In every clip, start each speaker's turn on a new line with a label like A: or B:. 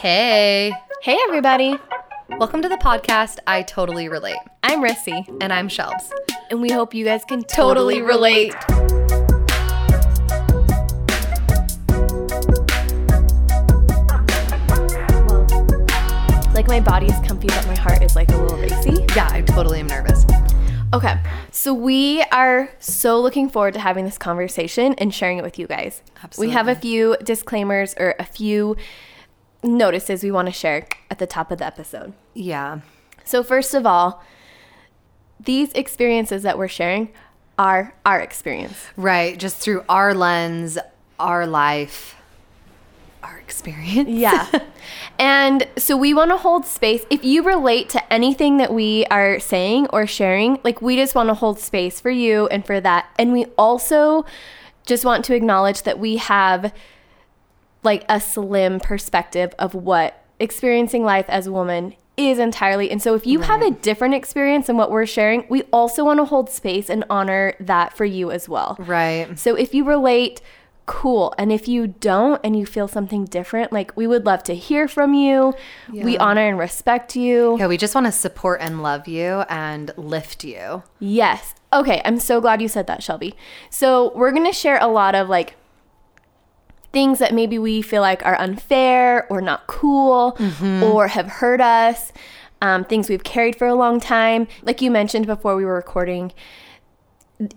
A: Hey,
B: Hey, everybody.
A: welcome to the podcast I Totally Relate.
B: I'm Rissy,
A: And I'm Shelbs.
B: and we hope you guys can totally relate. Well, like my body is comfy, but my heart is like a little racy.
A: Yeah, I totally am nervous.
B: Okay, so we are so looking forward to having this conversation and sharing it with you guys. We have a few disclaimers or a few notices we want to share at the top of the episode.
A: Yeah.
B: So, first of all, these experiences that we're sharing are our experience.
A: Right. Just through our lens, our life, our experience.
B: Yeah. and so we want to hold space. If you relate to anything that we are saying or sharing, like we just want to hold space for you and for that. And we also just want to acknowledge that we have like a slim perspective of what experiencing life as a woman is entirely. And so if you have a different experience than what we're sharing, we also want to hold space and honor that for you as well.
A: Right.
B: So if you relate, cool. And if you don't and you feel something different, like we would love to hear from you. We honor and respect you.
A: Yeah, we just want to support and love you and lift you.
B: Yes. Okay, I'm so glad you said that, Shelby. So we're going to share a lot of like things that maybe we feel like are unfair or not cool or have hurt us, um, things we've carried for a long time. Like you mentioned before we were recording,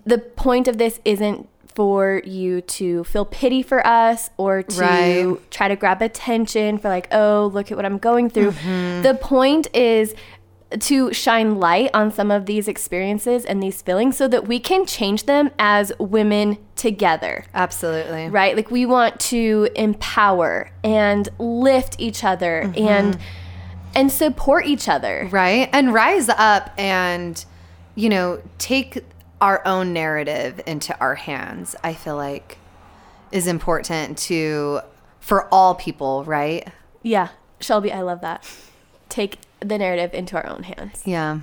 B: the point of this isn't for you to feel pity for us or to
A: Right.
B: try to grab attention for like oh look at what i'm going through the point is to shine light on some of these experiences and these feelings so that we can change them as women together
A: Absolutely.
B: right like we want to empower and lift each other mm-hmm. and and support each other
A: Right. And rise up and, you know, take our own narrative into our hands, I feel like is important to, for all people, right?
B: yeah shelby i love that take the narrative into our own hands
A: Yeah.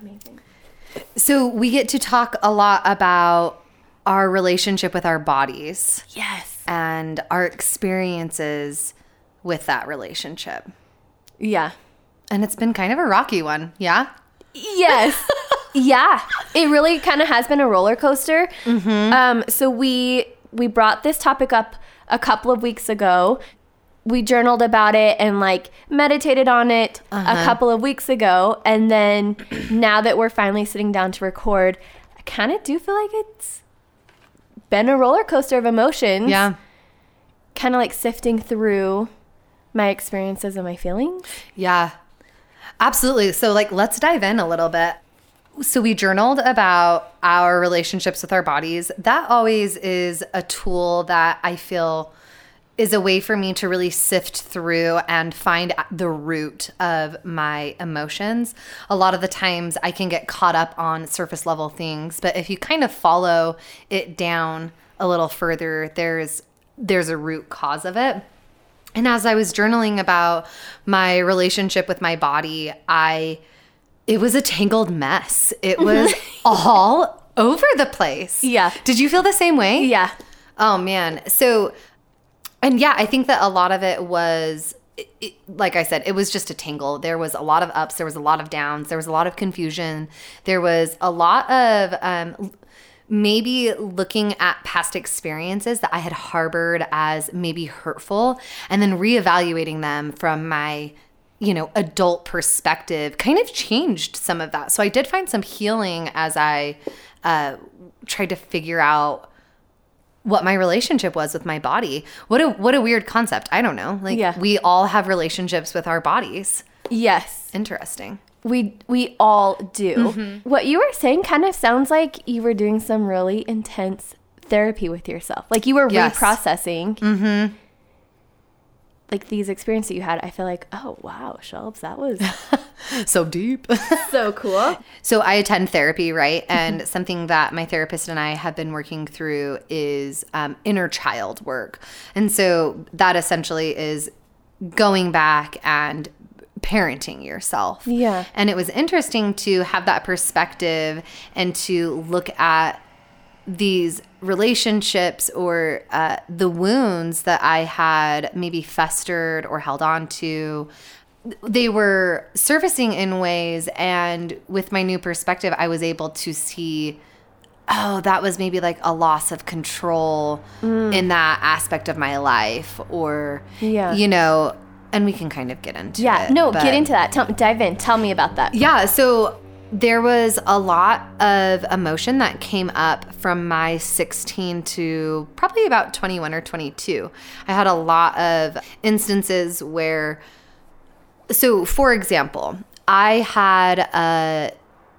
B: amazing
A: So we get to talk a lot about our relationship with our bodies
B: yes
A: and our experiences with that relationship.
B: yeah
A: And it's been kind of a rocky one. Yeah.
B: Yes. yeah. It really kind of has been a roller coaster. Um, so we we brought this topic up a couple of weeks ago. We journaled about it and like meditated on it a uh-huh. couple of weeks ago, and then now that we're finally sitting down to record, I kind of do feel like it's been a roller coaster of emotions.
A: Yeah.
B: Kind of like sifting through my experiences and my feelings.
A: Yeah. Absolutely. So, like, let's dive in a little bit. So, we journaled about our relationships with our bodies. That always is a tool that I feel is a way for me to really sift through and find the root of my emotions. A lot of the times I can get caught up on surface level things, but if you kind of follow it down a little further, there's there's a root cause of it. And as I was journaling about my relationship with my body, I it was a tangled mess. It mm-hmm. was all over the place.
B: Yeah.
A: Did you feel the same way?
B: Yeah.
A: Oh man. So and yeah, I think that a lot of it was it, it- like I said, it was just a tangle. There was a lot of ups, there was a lot of downs, there was a lot of confusion. There was a lot of um maybe looking at past experiences that I had harbored as maybe hurtful and then reevaluating them from my you know adult perspective kind of changed some of that. So I did find some healing as I uh tried to figure out what my relationship was with my body. What a what a weird concept. I don't know. Like
B: Yeah.
A: we all have relationships with our bodies.
B: Yes.
A: Interesting.
B: We we all do.
A: Mm-hmm.
B: What you were saying kind of sounds like you were doing some really intense therapy with yourself. Like you were
A: Yes.
B: reprocessing. Mm-hmm. Like these experiences that you had, I feel like, oh wow, Shelbs, that was
A: So deep.
B: so cool.
A: So I attend therapy, right? And something that my therapist and I have been working through is um, inner child work. And so that essentially is going back and parenting yourself.
B: Yeah.
A: And it was interesting to have that perspective and to look at these relationships or uh, the wounds that I had maybe festered or held on to, they were surfacing in ways. And with my new perspective, I was able to see oh, that was maybe like a loss of control
B: Mm.
A: in that aspect of my life, or,
B: Yeah.
A: you know, and we can kind of get into
B: Yeah.
A: it.
B: No, get into that. Tell, dive in. Tell me about that.
A: yeah, so there was a lot of emotion that came up from my 16 to probably about 21 or 22. I had a lot of instances where, so for example, I had a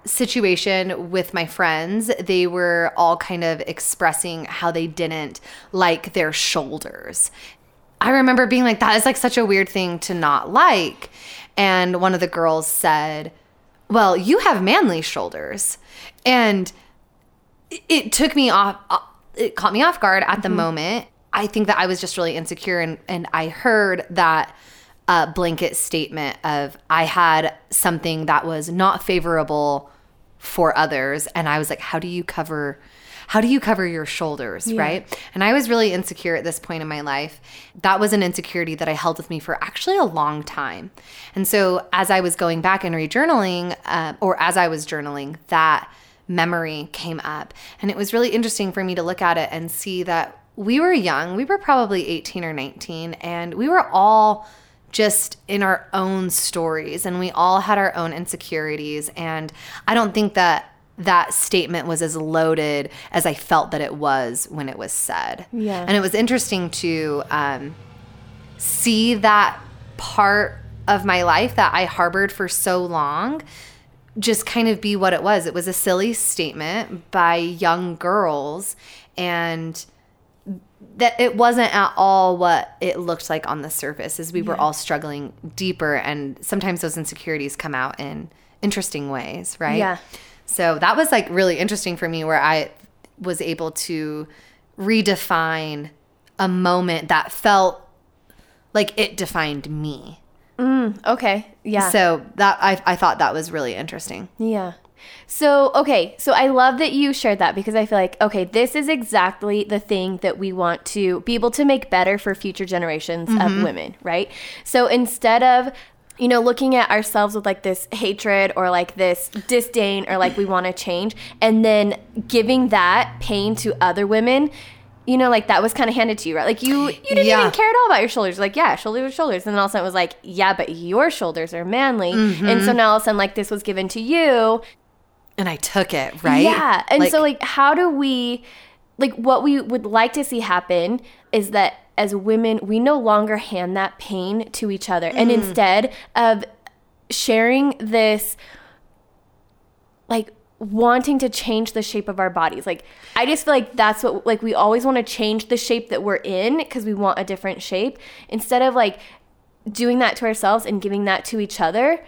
A: situation with my friends. They were all kind of expressing how they didn't like their shoulders. I remember being like, that is like such a weird thing to not like. And one of the girls said, Well, you have manly shoulders. And it- took me off, uh, it caught me off guard at the moment. I think that I was just really insecure. And, and I heard that uh, blanket statement of I had something that was not favorable for others. And I was like, How do you cover? How do you cover your shoulders, right? And I was really insecure at this point in my life. That was an insecurity that I held with me for actually a long time. And so, as I was going back and rejournaling, uh, or as I was journaling, that memory came up. And it was really interesting for me to look at it and see that we were young. We were probably 18 or 19, and we were all just in our own stories and we all had our own insecurities. And I don't think that that statement was as loaded as I felt that it was when it was said.
B: Yeah.
A: And it was interesting to um, see that part of my life that I harbored for so long just kind of be what it was. It was a silly statement by young girls and that it wasn't at all what it looked like on the surface as we were all struggling deeper and sometimes those insecurities come out in interesting ways, right?
B: Yeah.
A: So that was like really interesting for me where I was able to redefine a moment that felt like it defined me.
B: Mm, okay. Yeah.
A: So that I, I thought that was really interesting.
B: Yeah. So, okay. So I love that you shared that because I feel like, okay, this is exactly the thing that we want to be able to make better for future generations of mm-hmm. women, right? So instead of, you know, looking at ourselves with like this hatred or like this disdain or like we want to change and then giving that pain to other women, you know, like that was kind of handed to you, right? Like you, you didn't
A: Yeah.
B: even care at all about your shoulders. Like, yeah, shoulders are shoulders. And then all of a sudden it was like, yeah, but your shoulders are manly. And so mm-hmm. now all of a sudden, like, this was given to you.
A: And I took it, right?
B: Yeah. And so, like, how do we, like, what we would like to see happen is that as women, we no longer hand that pain to each other. And mm. instead of sharing this, like, wanting to change the shape of our bodies. Like, I just feel like that's what, like, we always want to change the shape that we're in because we want a different shape instead of, like, doing that to ourselves and giving that to each other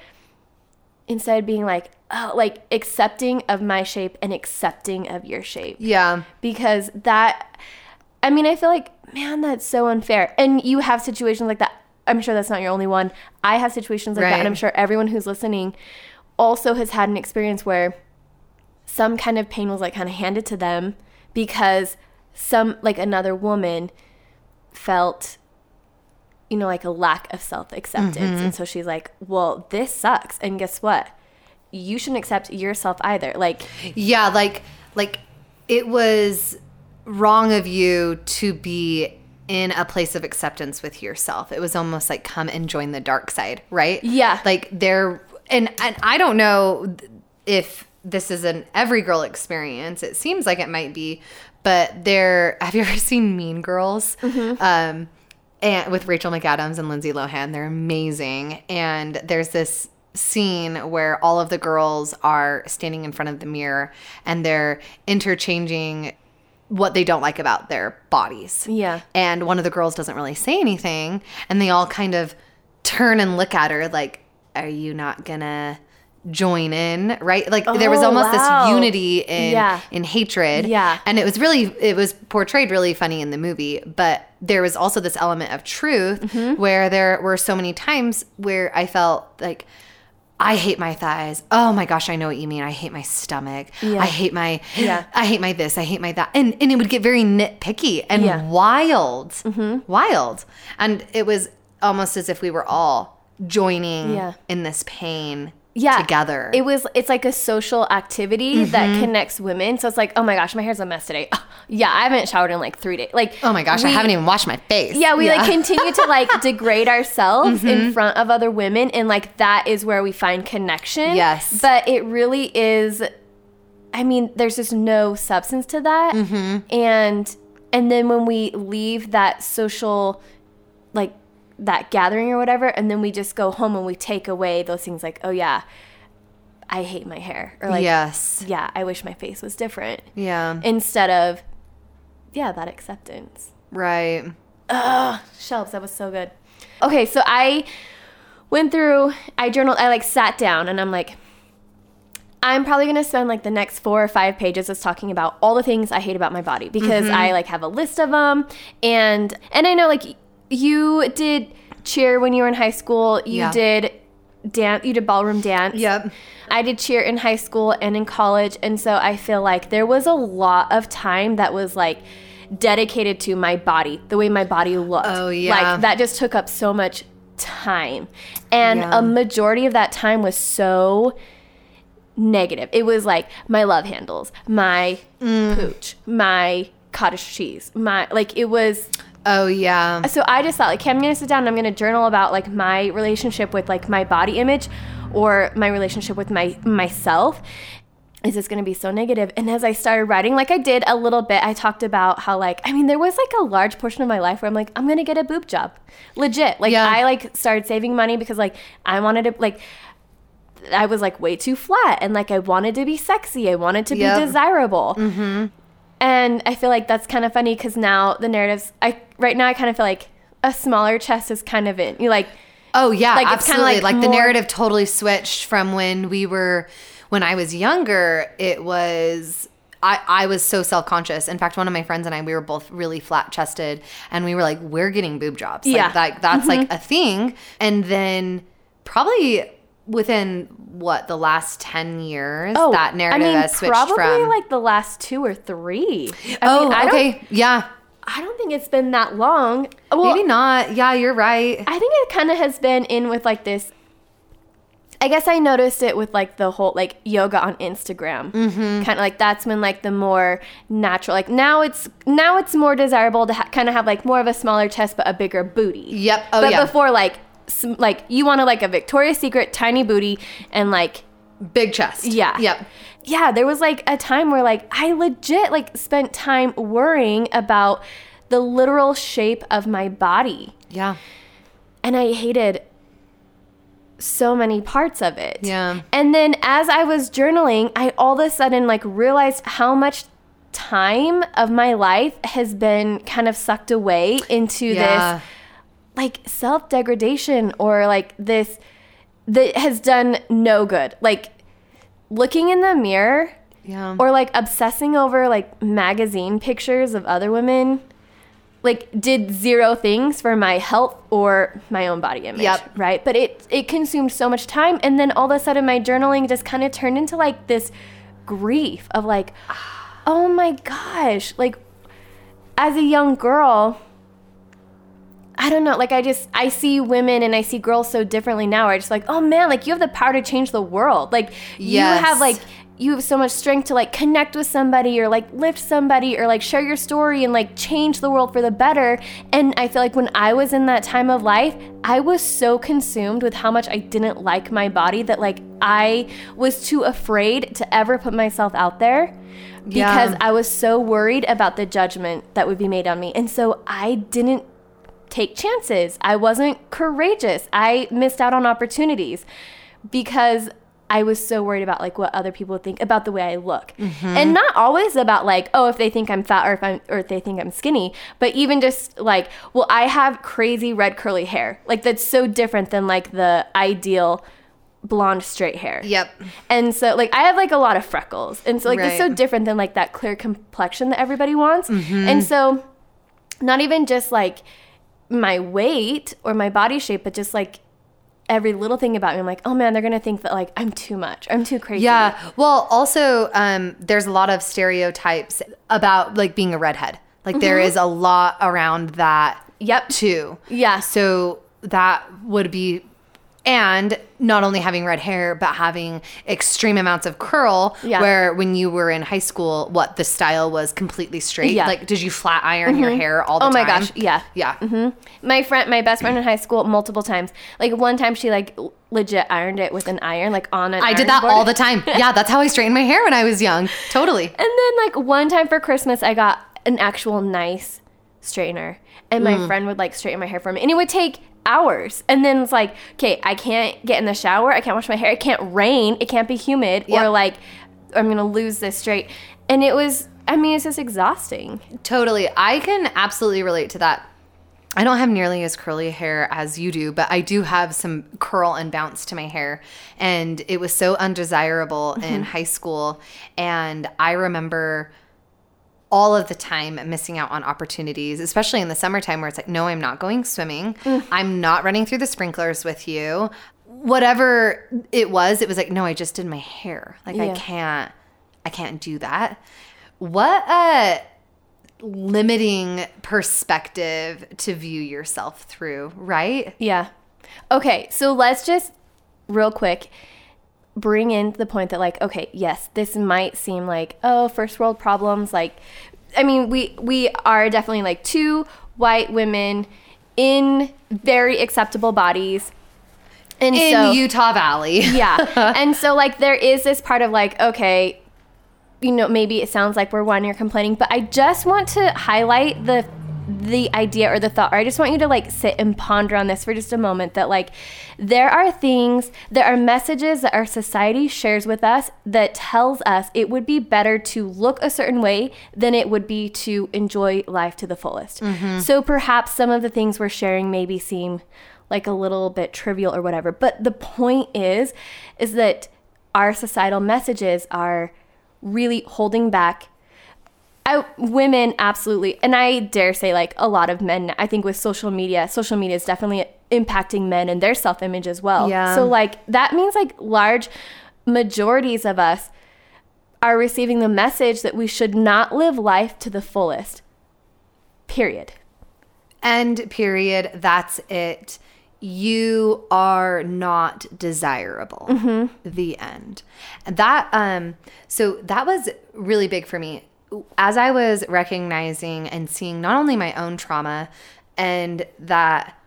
B: instead of being like oh, like accepting of my shape and accepting of your shape
A: yeah.
B: because that i mean i feel like man that's so unfair. And you have situations like that. I'm sure that's not your only one. I have situations like that and i'm sure everyone who's listening also has had an experience where some kind of pain was like kind of handed to them because some like another woman felt you know like a lack of self-acceptance.
A: Mm-hmm.
B: and so she's like well this sucks. And guess what? You shouldn't accept yourself either. Like
A: Yeah, like like it was wrong of you to be in a place of acceptance with yourself. It was almost like come and join the dark side, right?
B: Yeah.
A: Like there and and I don't know if this is an every girl experience. It seems like it might be, but there have you ever seen Mean Girls? Um and with Rachel McAdams and Lindsay Lohan, they're amazing. And there's this scene where all of the girls are standing in front of the mirror and they're interchanging what they don't like about their bodies.
B: Yeah.
A: And one of the girls doesn't really say anything and they all kind of turn and look at her like are you not to join in, right? Like there was
B: Oh,
A: almost
B: wow.
A: this unity in
B: Yeah.
A: in hatred.
B: Yeah.
A: And it was really it was portrayed really funny in the movie, but there was also this element of truth
B: Mm-hmm.
A: where there were so many times where I felt like I hate my thighs. Oh my gosh, I know what you mean. I hate my stomach.
B: Yeah.
A: I hate my
B: Yeah.
A: I hate my this. I hate my that. And and it would get very nitpicky and
B: Yeah. Mm-hmm.
A: wild. Wild. And it was almost as if we were all joining
B: Yeah.
A: in this pain
B: yeah
A: together.
B: it was it's like a social activity
A: Mm-hmm.
B: that connects women so it's like oh my gosh my hair's a mess today Ah, yeah i haven't showered in like three days like
A: oh my gosh, I haven't even washed my face.
B: yeah we like continue to like degrade ourselves
A: Mm-hmm.
B: in front of other women and like that is where we find connection
A: Yes.
B: but it really is i mean there's just no substance to that
A: Mm-hmm.
B: and and then when we leave that social like that gathering or whatever and then we just go home and we take away those things like oh yeah i hate my hair or like
A: yes.
B: yeah i wish my face was different
A: Yeah.
B: instead of yeah that acceptance
A: right.
B: Ugh, Shelbs that was so good okay so i went through i journaled i like sat down and i'm like i'm probably going to spend like the next four or five pages just talking about all the things i hate about my body because mm-hmm. i like have a list of them and and i know like you did cheer when you were in high school you
A: Yeah.
B: did dance you did ballroom dance
A: Yep.
B: I did cheer in high school and in college, and so I feel like there was a lot of time that was like dedicated to my body, the way my body looked.
A: Oh, yeah.
B: Like that just took up so much time. And
A: Yeah.
B: a majority of that time was so negative. It was like my love handles, my
A: Mm.
B: pooch, my cottage cheese, my like it was
A: Oh yeah.
B: so I just thought like, okay, I'm gonna sit down and I'm gonna journal about like my relationship with like my body image or my relationship with my myself. Is this gonna be so negative? And as I started writing, like I did a little bit, I talked about how like I mean there was like a large portion of my life where I'm like, I'm gonna get a boob job. Legit. Like
A: Yeah.
B: I like started saving money because like I wanted to like I was like way too flat and like I wanted to be sexy. I wanted to
A: Yep.
B: be desirable. Mm-hmm. And I feel like that's kind of funny because now the narratives, I right now I kind of feel like a smaller chest is kind of in. You like,
A: Oh yeah,
B: Like, it's
A: absolutely.
B: like
A: Like, the
B: more-
A: narrative totally switched from when we were when I was younger, it was I, I was so self conscious. In fact, one of my friends and I, we were both really flat chested, and we were like, "We're getting boob jobs."
B: Yeah. Mm-hmm.
A: like that's like a thing. And then probably within what the last ten years, that narrative
B: Oh, I mean,
A: has switched
B: probably
A: from.
B: like the last two or three. I
A: oh,
B: mean, I Don't,
A: okay, yeah,
B: I don't think it's been that long. Well,
A: maybe not. Yeah, you're right.
B: I think it kind of has been in with like this. I guess I noticed it with like the whole like yoga on Instagram. Mm-hmm. Kind of like that's when like the more natural like now it's now it's more desirable to ha- kind of have like more of a smaller chest but a bigger booty.
A: Yep. Oh
B: but
A: yeah.
B: before like like you wanted like a Victoria's Secret tiny booty and like
A: Big chest.
B: yeah.
A: Yep.
B: Yeah, there was like a time where like I legit like spent time worrying about the literal shape of my body
A: Yeah.
B: and I hated so many parts of it.
A: Yeah.
B: And then as I was journaling, I all of a sudden like realized how much time of my life has been kind of sucked away into
A: Yeah.
B: this like self-degradation or like this that has done no good. Like looking in the mirror
A: Yeah.
B: or like obsessing over like magazine pictures of other women like did zero things for my health or my own body image
A: Yep.
B: right but it it consumed so much time and then all of a sudden my journaling just kind of turned into like this grief of like oh my gosh like as a young girl I don't know. Like I just I see women and I see girls so differently now. I just like, oh man, like you have the power to change the world. Like you have like you have so much strength to like connect with somebody or like lift somebody or like share your story and like change the world for the better. And I feel like when I was in that time of life, I was so consumed with how much I didn't like my body that like I was too afraid to ever put myself out there because
A: Yeah.
B: I was so worried about the judgment that would be made on me. And so I didn't take chances. I wasn't courageous. I missed out on opportunities because I was so worried about like what other people think about the way I look. Mm-hmm. And not always about like, oh, if they think I'm fat or if I'm or if they think I'm skinny, but even just like, well, I have crazy red curly hair. Like that's so different than like the ideal blonde straight hair.
A: Yep.
B: And so like I have like a lot of freckles. And so like it's so different than like that clear complexion that everybody wants. Mm-hmm. And so not even just like my weight or my body shape, but just like every little thing about me. I'm like, oh man, they're gonna think that like I'm too much. I'm too crazy.
A: Yeah. Well, also, um, there's a lot of stereotypes about like being a redhead. Like there is a lot around that
B: Yep.
A: too.
B: Yeah.
A: So that would be, and not only having red hair, but having extreme amounts of curl.
B: Yeah.
A: Where when you were in high school, what the style was completely straight.
B: Yeah.
A: Like, did you flat iron your hair all the time?
B: Oh my gosh, yeah.
A: Yeah.
B: My friend, my best friend in high school, multiple times. Like one time, she like legit ironed it with an iron, like on an.
A: I did that
B: board.
A: all the time. Yeah, that's how I straightened my hair when I was young. Totally.
B: And then like one time for Christmas, I got an actual nice straightener, and my
A: Mm.
B: friend would like straighten my hair for me, and it would take hours. And then it's like, okay, I can't get in the shower, I can't wash my hair, it can't rain, it can't be humid, or like I'm gonna lose this straight. And it was, I mean, it's just exhausting.
A: Totally. I can absolutely relate to that. I don't have nearly as curly hair as you do, but I do have some curl and bounce to my hair. And it was so undesirable in mm-hmm. high school. And I remember all of the time missing out on opportunities, especially in the summertime where it's like, no, I'm not going swimming. Mm. I'm not running through the sprinklers with you. Whatever it was, it was like, no, I just did my hair. Like I can't I can't do that. What a limiting perspective to view yourself through, right?
B: Yeah. Okay, so let's just real quick bring in the point that like okay, yes, this might seem like oh, first world problems like I mean, we we are definitely like two white women in very acceptable bodies. And
A: In
B: so
A: Utah Valley.
B: yeah. and so like there is this part of like okay, you know, maybe it sounds like we're one you're complaining, but I just want to highlight the the idea or the thought or I just want you to like sit and ponder on this for just a moment that like there are things there are messages that our society shares with us that tells us it would be better to look a certain way than it would be to enjoy life to the fullest. Mm-hmm. So perhaps some of the things we're sharing maybe seem like a little bit trivial or whatever, but the point is is that our societal messages are really holding back I, women absolutely and i dare say like a lot of men i think with social media social media is definitely impacting men and their self-image as well
A: Yeah.
B: so like that means like large majorities of us are receiving the message that we should not live life to the fullest period
A: End period. That's it. You are not desirable. The end. And that um so that was really big for me. As I was recognizing and seeing not only my own trauma and that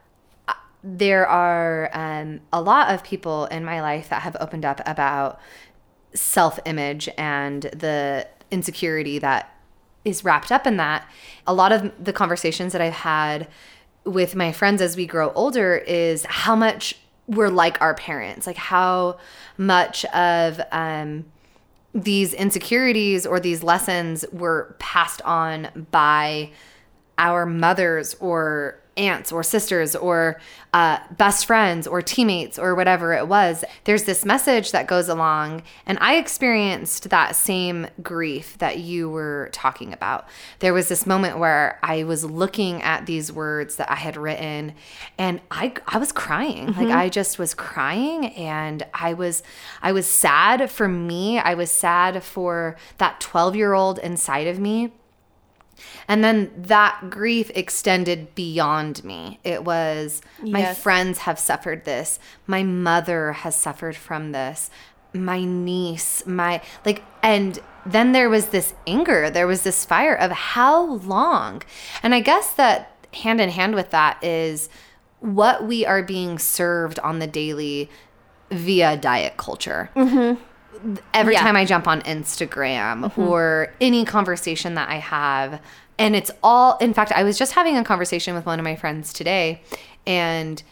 A: uh, there are um, a lot of people in my life that have opened up about self image and the insecurity that is wrapped up in that. A lot of the conversations that I've had with my friends as we grow older is how much we're like our parents, like how much of um, these insecurities or these lessons were passed on by our mothers or aunts or sisters or uh, best friends or teammates or whatever it was. There's this message that goes along, and I experienced that same grief that you were talking about. There was this moment where I was looking at these words that I had written, and I I was crying. Like I just was crying, and I was I was sad for me. I was sad for that 12 year old inside of me. And then that grief extended beyond me. It was my friends have suffered this. My mother has suffered from this. My niece, my like and then there was this anger, there was this fire of how long. And I guess that hand in hand with that is what we are being served on the daily via diet culture mm-hmm. Every
B: Yeah.
A: time I jump on Instagram or any conversation that I have. And it's all, in fact, I was just having a conversation with one of my friends today, and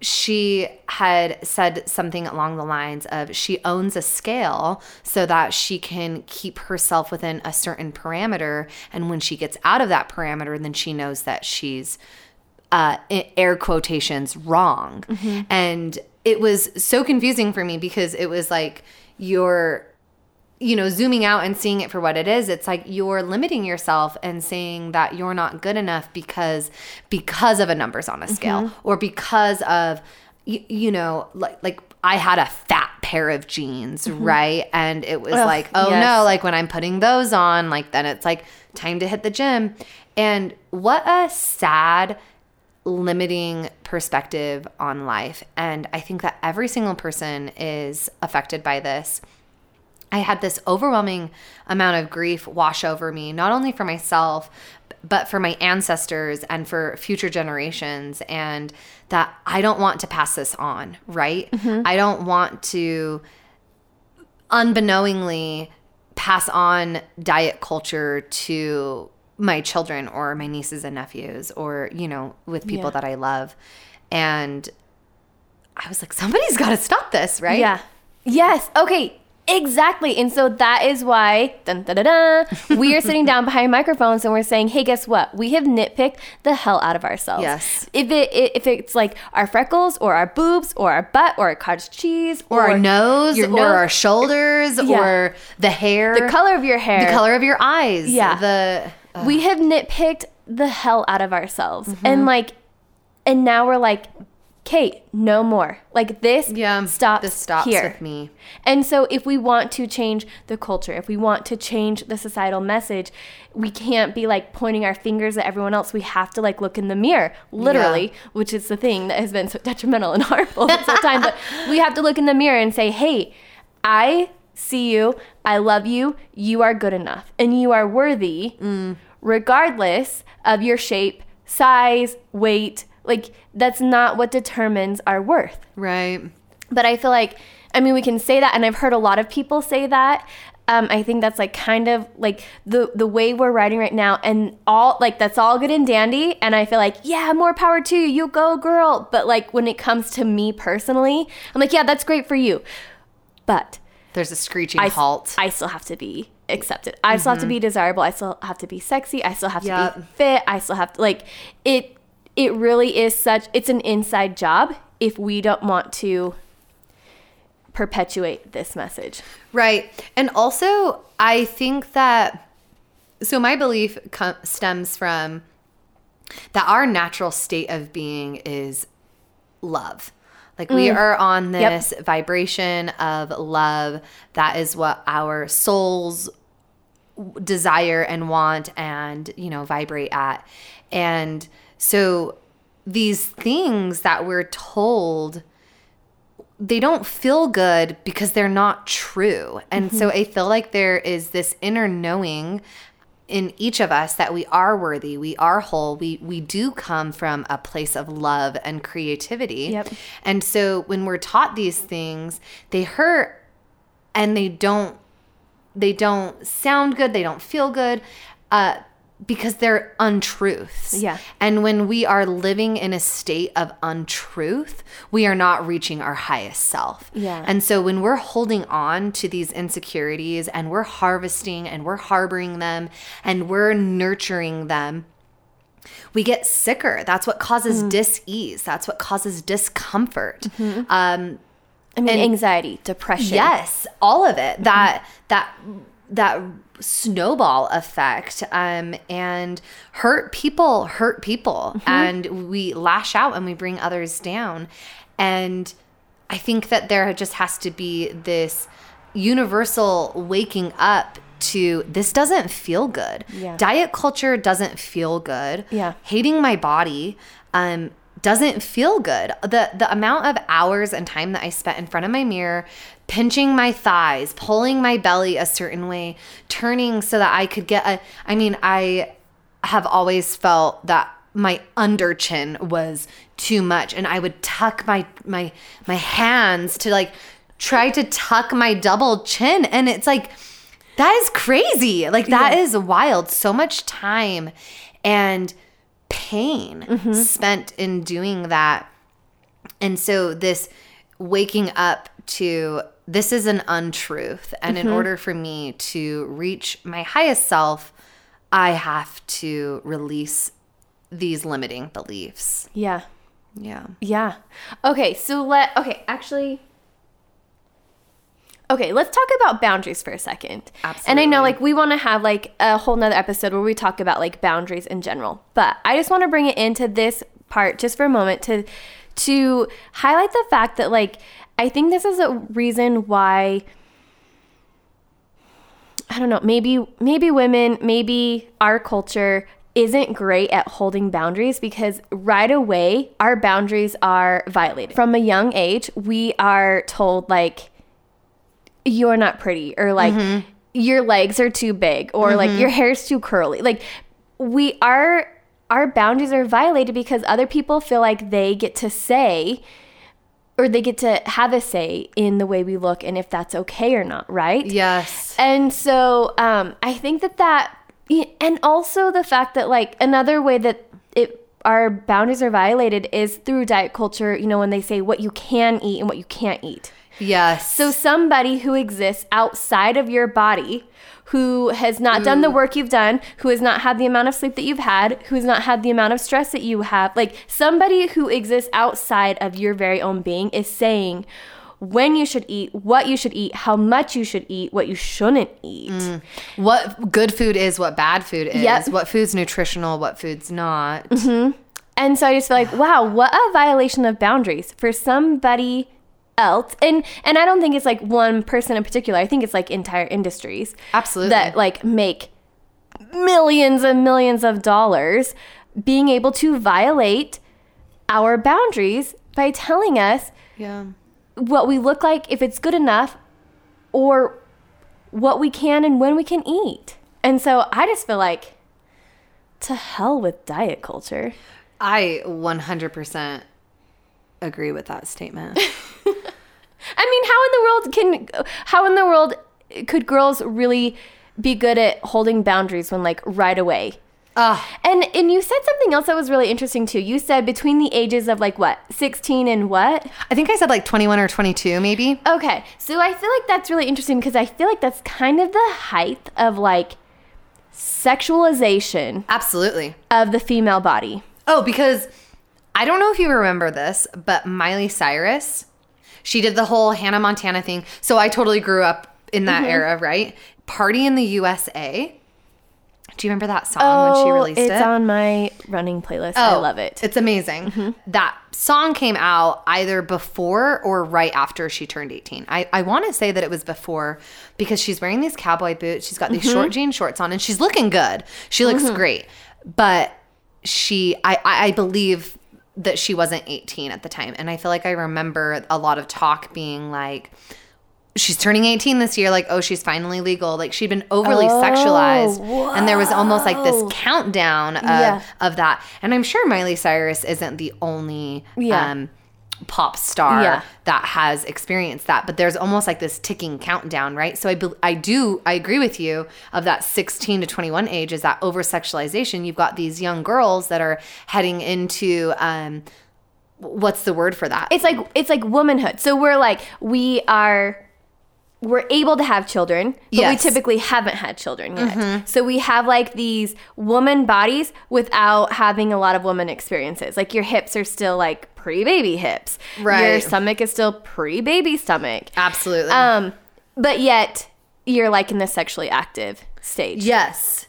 A: she had said something along the lines of she owns a scale so that she can keep herself within a certain parameter. And when she gets out of that parameter, then she knows that she's uh, air quotations wrong. And it was so confusing for me because it was like you're, you know, zooming out and seeing it for what it is. It's like you're limiting yourself and saying that you're not good enough because because of a numbers on a scale or because of you, you know, like like I had a fat pair of jeans, right? And it was
B: Mm-hmm. Ugh,
A: like, oh
B: yes.
A: no, like when I'm putting those on, like then it's like time to hit the gym. And what a sad limiting perspective on life. And I think that every single person is affected by this. I had this overwhelming amount of grief wash over me, not only for myself, but for my ancestors and for future generations. And that I don't want to pass this on, right? Mm-hmm. I don't want to unbeknowingly pass on diet culture to my children or my nieces and nephews or, you know, with people
B: Yeah.
A: that I love. And I was like, somebody's got to stop this, right?
B: Yeah. Yes. Okay. Exactly. And so that is why dun, we are sitting down behind microphones and we're saying, hey, guess what? We have nitpicked the hell out of ourselves.
A: Yes.
B: If it if it's like our freckles or our boobs or our butt or our cottage cheese
A: Or, our nose, or
B: nose-
A: our shoulders,
B: Yeah.
A: or the hair,
B: the color of your hair,
A: the color of your eyes.
B: Yeah.
A: The
B: we have nitpicked the hell out of ourselves.
A: Mm-hmm.
B: and like and now we're like kate no more. Like this
A: yeah,
B: stops
A: This stops
B: here
A: with me.
B: and so if we want to change the culture if we want to change the societal message we can't be like pointing our fingers at everyone else. We have to like look in the mirror literally which is the thing that has been so detrimental and harmful this whole time. But we have to look in the mirror and say hey i see you i love you you are good enough and you are worthy regardless of your shape size weight like that's not what determines our worth
A: Right.
B: but I feel like, I mean, we can say that, and I've heard a lot of people say that. Um, I think that's like kind of like the the way we're writing right now, and all like that's all good and dandy. And I feel like, yeah, more power to you, you go, girl. But like when it comes to me personally, I'm like, yeah, that's great for you, but
A: There's a screeching
B: I,
A: halt.
B: I still have to be accepted. I still have to be mm-hmm. desirable. I still have to be sexy. I still have to be fit. I still have to like it. It really is such. It's an inside job if we don't want to perpetuate this message.
A: Right. And also, I think that so my belief com- stems from that our natural state of being is love. Like we mm. are on
B: Yep.
A: this vibration of love. That is what our souls desire and want and, you know, vibrate at. And so these things that we're told they don't feel good because they're not true. And so mm-hmm. I feel like there is this inner knowing in each of us that we are worthy, we are whole, we we do come from a place of love and creativity.
B: Yep.
A: And so when we're taught these things, they hurt and they don't they don't sound good, they don't feel good. Uh because they're untruths.
B: Yeah.
A: And when we are living in a state of untruth, we are not reaching our highest self.
B: Yeah.
A: And so when we're holding on to these insecurities and we're harvesting and we're harboring them and we're nurturing them, we get sicker. That's what causes
B: Mm.
A: dis-ease. That's what causes discomfort.
B: Mm-hmm.
A: Um,
B: I mean,
A: And-
B: anxiety, depression.
A: Yes, all of it. That that that snowball effect um and hurt people hurt people. And we lash out and we bring others down. And i think that there just has to be this universal waking up to this doesn't feel good.
B: Yeah.
A: diet culture doesn't feel good.
B: Yeah.
A: hating my body um doesn't feel good. The the amount of hours and time that i spent in front of my mirror pinching my thighs pulling my belly a certain way turning so that i could get a i mean i have always felt that my under chin was too much and i would tuck my my my hands to like try to tuck my double chin and it's like that is crazy. Like that is wild. So much time and pain mm-hmm. spent in doing that. And so this waking up to this is an untruth and in mm-hmm. order for me to reach my highest self i have to release these limiting beliefs
B: Yeah.
A: yeah
B: Yeah. Okay, so let okay, actually Okay, let's talk about boundaries for a second. Absolutely. And I know like we want to have like a whole nother episode where we talk about like boundaries in general. But I just want to bring it into this part just for a moment to to highlight the fact that like I think this is a reason why I don't know, maybe maybe women, maybe our culture isn't great at holding boundaries because right away our boundaries are violated. From a young age, we are told like you're not pretty or like mm-hmm. your legs are too big or like mm-hmm. your hair's too curly. Like we are our boundaries are violated because other people feel like they get to say or they get to have a say in the way we look and if that's okay or not, right?
A: Yes.
B: And so um, I think that that, and also the fact that like another way that it our boundaries are violated is through diet culture. You know, when they say what you can eat and what you can't eat.
A: Yes.
B: So somebody who exists outside of your body, who has not done the mm. work you've done, who has not had the amount of sleep that you've had, who has not had the amount of stress that you have, like somebody who exists outside of your very own being is saying when you should eat, what you should eat, how much you should eat, what you shouldn't eat. Mm.
A: what good food is, what bad food is,
B: Yep.
A: what food's nutritional, what food's not. Mm-hmm.
B: And so I just feel like, wow, what a violation of boundaries for somebody else. And and I don't think it's like one person in particular. I think it's like entire industries.
A: Absolutely.
B: That like make millions and millions of dollars being able to violate our boundaries by telling us
A: Yeah.
B: what we look like if it's good enough or what we can and when we can eat. And so I just feel like to hell with diet culture.
A: I 100% agree with that statement.
B: I mean, how in the world can how in the world could girls really be good at holding boundaries when like right away?
A: Ugh.
B: And and you said something else that was really interesting too. You said between the ages of like what? 16 and what?
A: I think I said like 21 or 22, maybe.
B: Okay. So I feel like that's really interesting because I feel like that's kind of the height of like sexualization
A: Absolutely.
B: of the female body.
A: Oh, because I don't know if you remember this, but Miley Cyrus, she did the whole Hannah Montana thing. So I totally grew up in that mm-hmm. era, right? Party in the USA. Do you remember that song when she oh, released
B: Oh, it's
A: it?
B: on my running playlist. I
A: Oh,
B: love it.
A: It's amazing. Mm-hmm. That song came out either before or right after she turned 18. I, I want to say that it was before because she's wearing these cowboy boots. She's got these mm-hmm. short jean shorts on and she's looking good. She looks great. But she, I, I I believe that she wasn't 18 at the time. And I feel like I remember a lot of talk being like, she's turning 18 this year like oh she's finally legal like she'd been overly
B: Oh,
A: sexualized and there was almost like this countdown of,
B: Yeah.
A: of that and i'm sure miley cyrus isn't the only
B: Yeah.
A: um, pop star
B: Yeah.
A: that has experienced that but there's almost like this ticking countdown right so i bel i do i agree with you of that 16 to 21 age is that over sexualization you've got these young girls that are heading into um what's the word for that
B: it's like it's like womanhood. So we're like we are we're able to have children, but
A: Yes. Mm-hmm.
B: we typically haven't had children yet. So we have like these woman bodies without having a lot of woman experiences. Like your hips are still like pre-baby hips.
A: Right.
B: Your stomach is still pre-baby stomach.
A: absolutely
B: Um but yet you're like in the sexually active stage.
A: yes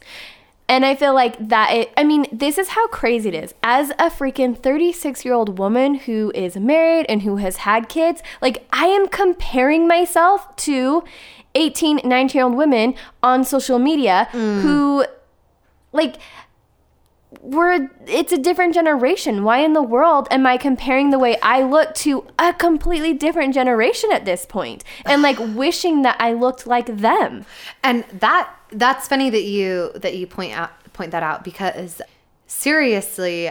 B: And I feel like that it, I mean, this is how crazy it is. As a freaking 36 year old woman who is married and who has had kids, like I am comparing myself to 18, 19 year old women on social media mm. who, like, we're it's a different generation. Why in the world am I comparing the way I look to a completely different generation at this point? And like wishing that I looked like them.
A: And that that's funny that you that you point out point that out because seriously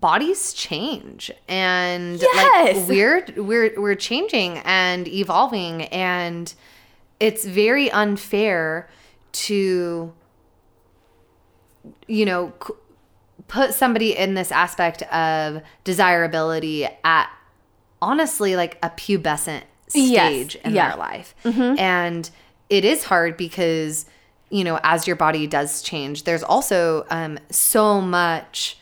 A: bodies change and
B: Yes.
A: like we're we're we're changing and evolving and it's very unfair to you know put somebody in this aspect of desirability at honestly like a pubescent
B: Yes,
A: stage in
B: yeah.
A: their life. Mm-hmm. And it is hard because, you know, as your body does change, there's also um, so much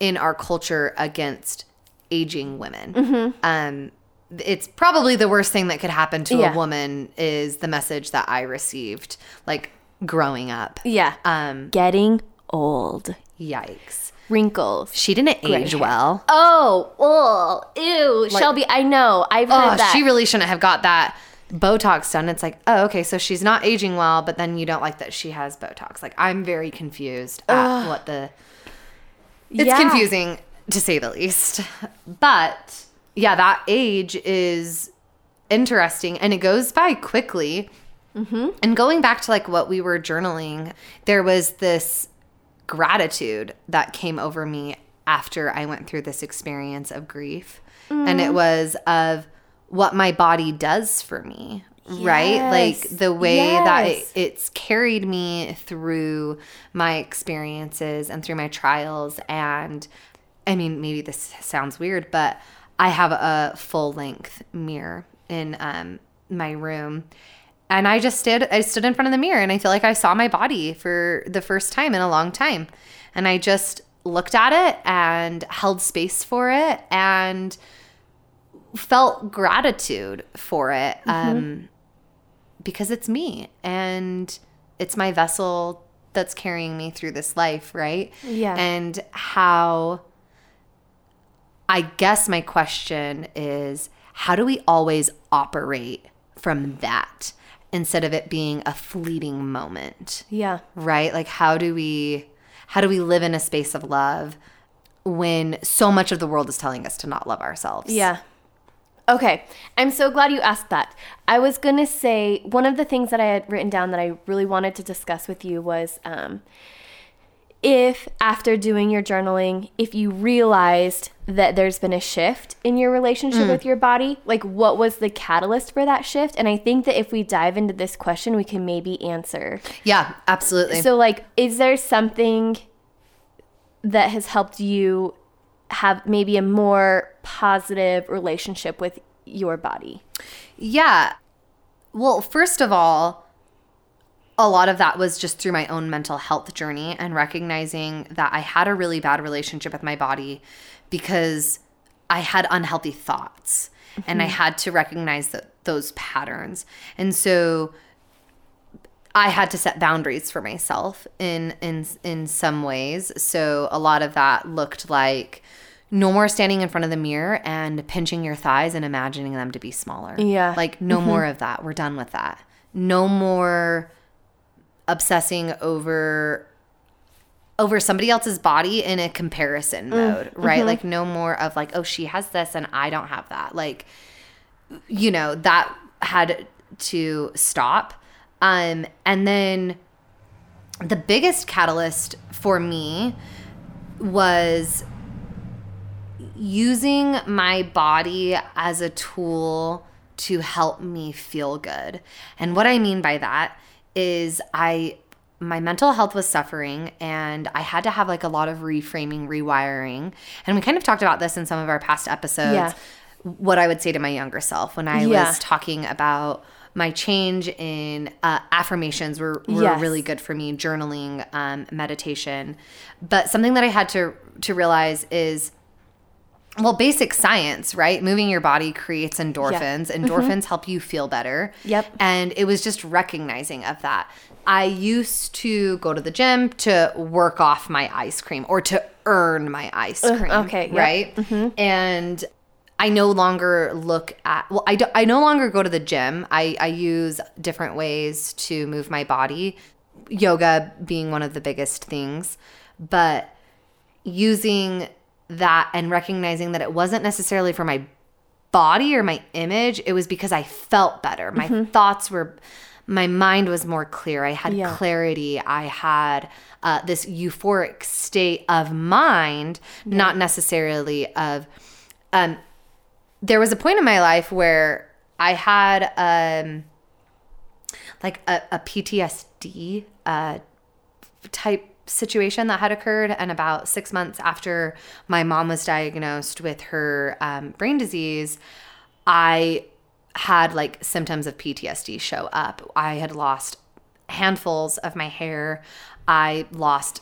A: in our culture against aging women. Um, it's probably the worst thing that could happen to
B: Yeah.
A: a woman is the message that I received, like growing up.
B: Yeah.
A: Um,
B: Getting old.
A: Yikes.
B: Wrinkles.
A: She didn't age
B: hair.
A: well.
B: Oh, oh, ew, Shelby. I know. I've heard
A: Oh,
B: that.
A: she really shouldn't have got that Botox done. It's like, oh, okay, so she's not aging well, but then you don't like that she has Botox. Like, I'm very confused at what the. It's
B: Yeah.
A: confusing to say the least. But yeah, that age is interesting and it goes by quickly. Mm-hmm. And going back to like what we were journaling, there was this gratitude that came over me after I went through this experience of grief. And it mm. was of what my body does for me, right? Like the way that it, it's carried me through my experiences and through my trials. And I mean, maybe this sounds weird, but I have a full length mirror in um, my room. And I just stood, I stood in front of the mirror and I feel like I saw my body for the first time in a long time. And I just looked at it and held space for it and felt gratitude for it um, because it's me and it's my vessel that's carrying me through this life, right?
B: Yeah.
A: And how I guess my question is how do we always operate from that instead of it being a fleeting moment?
B: yeah.
A: right like how do we how do we live in a space of love when so much of the world is telling us to not love ourselves
B: Yeah. Okay. I'm so glad you asked that. I was going to say one of the things that I had written down that I really wanted to discuss with you was um, if after doing your journaling, if you realized that there's been a shift in your relationship with your body, like what was the catalyst for that shift? And I think that if we dive into this question, we can maybe answer.
A: yeah absolutely
B: So, like, is there something that has helped you have maybe a more positive relationship with your body?
A: yeah well first of all a lot of that was just through my own mental health journey and recognizing that I had a really bad relationship with my body because I had unhealthy thoughts and I mm-hmm. had to recognize that those patterns. And so I had to set boundaries for myself in in in some ways. So a lot of that looked like no more standing in front of the mirror and pinching your thighs and imagining them to be smaller.
B: Yeah.
A: Like no mm-hmm. more of that. We're done with that. No more obsessing over over somebody else's body in a comparison mm, mode, right? Mm-hmm. Like no more of like, oh, she has this and I don't have that. Like, you know, that had to stop. Um, and then the biggest catalyst for me was using my body as a tool to help me feel good. And what I mean by that is I my mental health was suffering and I had to have like a lot of reframing, rewiring. And we kind of talked about this in some of our past episodes.
B: Yeah.
A: What I would say to my younger self when I
B: Yeah.
A: was talking about my change in uh, affirmations were, were
B: Yes.
A: really good for me, journaling, um, meditation. But something that I had to to realize is well, basic science, right? Moving your body creates endorphins. Mm-hmm. Endorphins help you feel better.
B: Yep.
A: And it was just recognizing of that. I used to go to the gym to work off my ice cream or to earn my ice uh, cream.
B: okay, yep.
A: Right. Mm-hmm. And I no longer look at, well, I, do, I no longer go to the gym. I, I use different ways to move my body, yoga being one of the biggest things. But using that and recognizing that it wasn't necessarily for my body or my image, it was because I felt better. My thoughts were, my mind was more clear. I had
B: Yeah.
A: clarity. I had uh, this euphoric state of mind, not necessarily of. Um, there was a point in my life where I had um, like a, a PTSD uh, type situation that had occurred and about six months after my mom was diagnosed with her um, brain disease i had like symptoms of ptsd show up. I had lost handfuls of my hair. I lost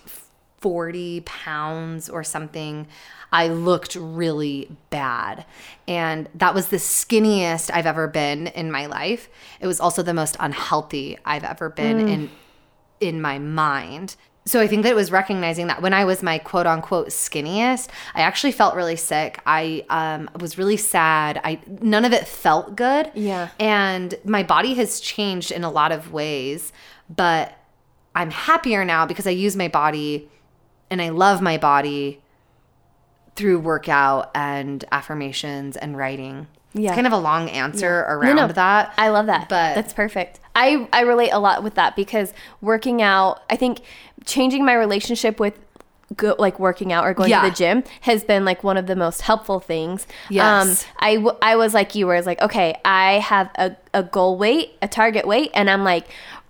A: 40 pounds or something. I looked really bad. And that was the skinniest i've ever been in my life. It was also the most unhealthy i've ever been in in my mind so I think that it was recognizing that when I was my quote unquote skinniest, I actually felt really sick. I um, was really sad. I none of it felt good.
B: Yeah.
A: And my body has changed in a lot of ways, but I'm happier now because I use my body and I love my body through workout and affirmations and writing.
B: Yeah.
A: It's kind of a long answer around that.
B: I love that.
A: But
B: that's perfect. I I relate a lot with that because working out, I think changing my relationship with go, like working out or going
A: Yeah.
B: to the gym has been like one of the most helpful things.
A: Yes.
B: Um, I, w- I was like you, where it's like, okay, I have a, a goal weight, a target weight, and I'm like,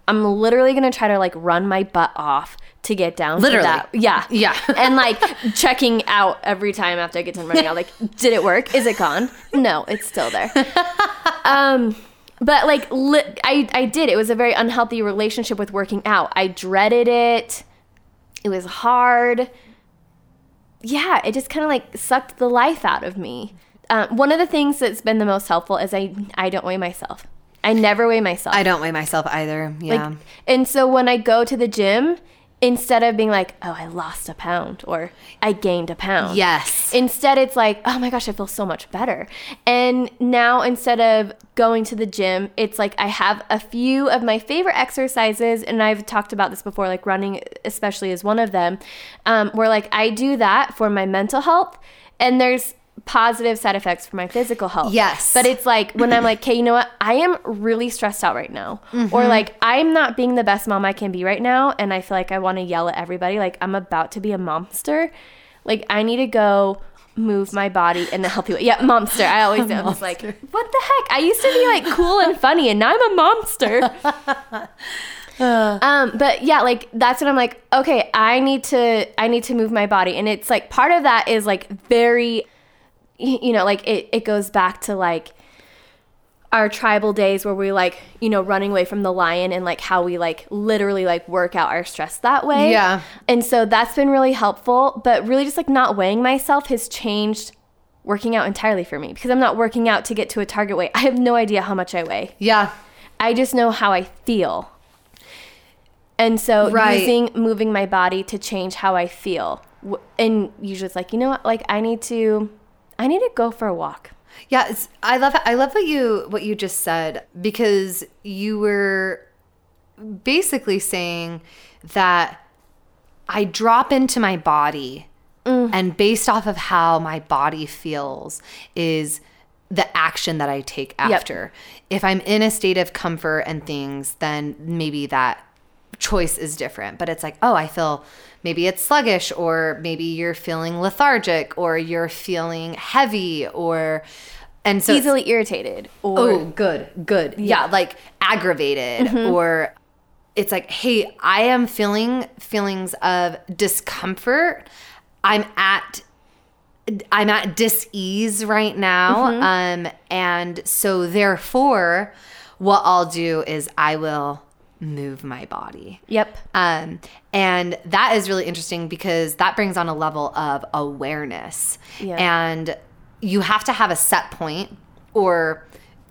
B: I'm literally going to try to like run my butt off to get down
A: Literally.
B: to that. Yeah.
A: Yeah.
B: and like checking out every time after I get done running out, like, did it work? Is it gone? No, it's still there. um, but like, li- I, I did. It was a very unhealthy relationship with working out. I dreaded it. It was hard. Yeah, it just kind of like sucked the life out of me. Um, one of the things that's been the most helpful is I I don't weigh myself. I never weigh myself.
A: I don't weigh myself either. Yeah.
B: Like, and so when I go to the gym, instead of being like, oh, I lost a pound or I gained a pound.
A: yes.
B: Instead, it's like, oh my gosh, I feel so much better. And now instead of going to the gym, it's like I have a few of my favorite exercises, and I've talked about this before, like running, especially is one of them, um, where like I do that for my mental health, and there's positive side effects for my physical health.
A: Yes.
B: But it's like when I'm like, okay, you know what? I am really stressed out right now.
A: Mm-hmm.
B: Or like I'm not being the best mom I can be right now and I feel like I want to yell at everybody like I'm about to be a monster. Like I need to go move my body in a healthy way. Yeah, monster. I always do. I'm just like, what the heck? I used to be like cool and funny and now I'm a monster. um but yeah like that's when i'm like okay i need to i need to move my body and it's like part of that is like very you know like it, it goes back to like our tribal days where we like you know running away from the lion and like how we like literally like work out our stress that way
A: Yeah.
B: and so that's been really helpful but really just like not weighing myself has changed working out entirely for me because i'm not working out to get to a target weight i have no idea how much i weigh
A: yeah.
B: I just know how I feel. And so
A: Right.
B: using moving my body to change how I feel. And usually it's like, you know what? Like I need to I need to go for a walk.
A: Yeah, it's, I love I love what you what you just said because you were basically saying that I drop into my body mm. and based off of how my body feels is the action that I take after. If I'm in a state of comfort and things, then maybe that choice is different. But it's like, oh, I feel maybe it's sluggish, or maybe you're feeling lethargic, or you're feeling heavy, or and so
B: Easily irritated or
A: Oh, good, good. Yeah, like aggravated or it's like, hey, I am feeling feelings of discomfort. I'm at I'm at dis-ease right now. Um and so therefore what I'll do is I will move my body.
B: Yep.
A: Um, and that is really interesting because that brings on a level of awareness.
B: Yeah.
A: And you have to have a set point, or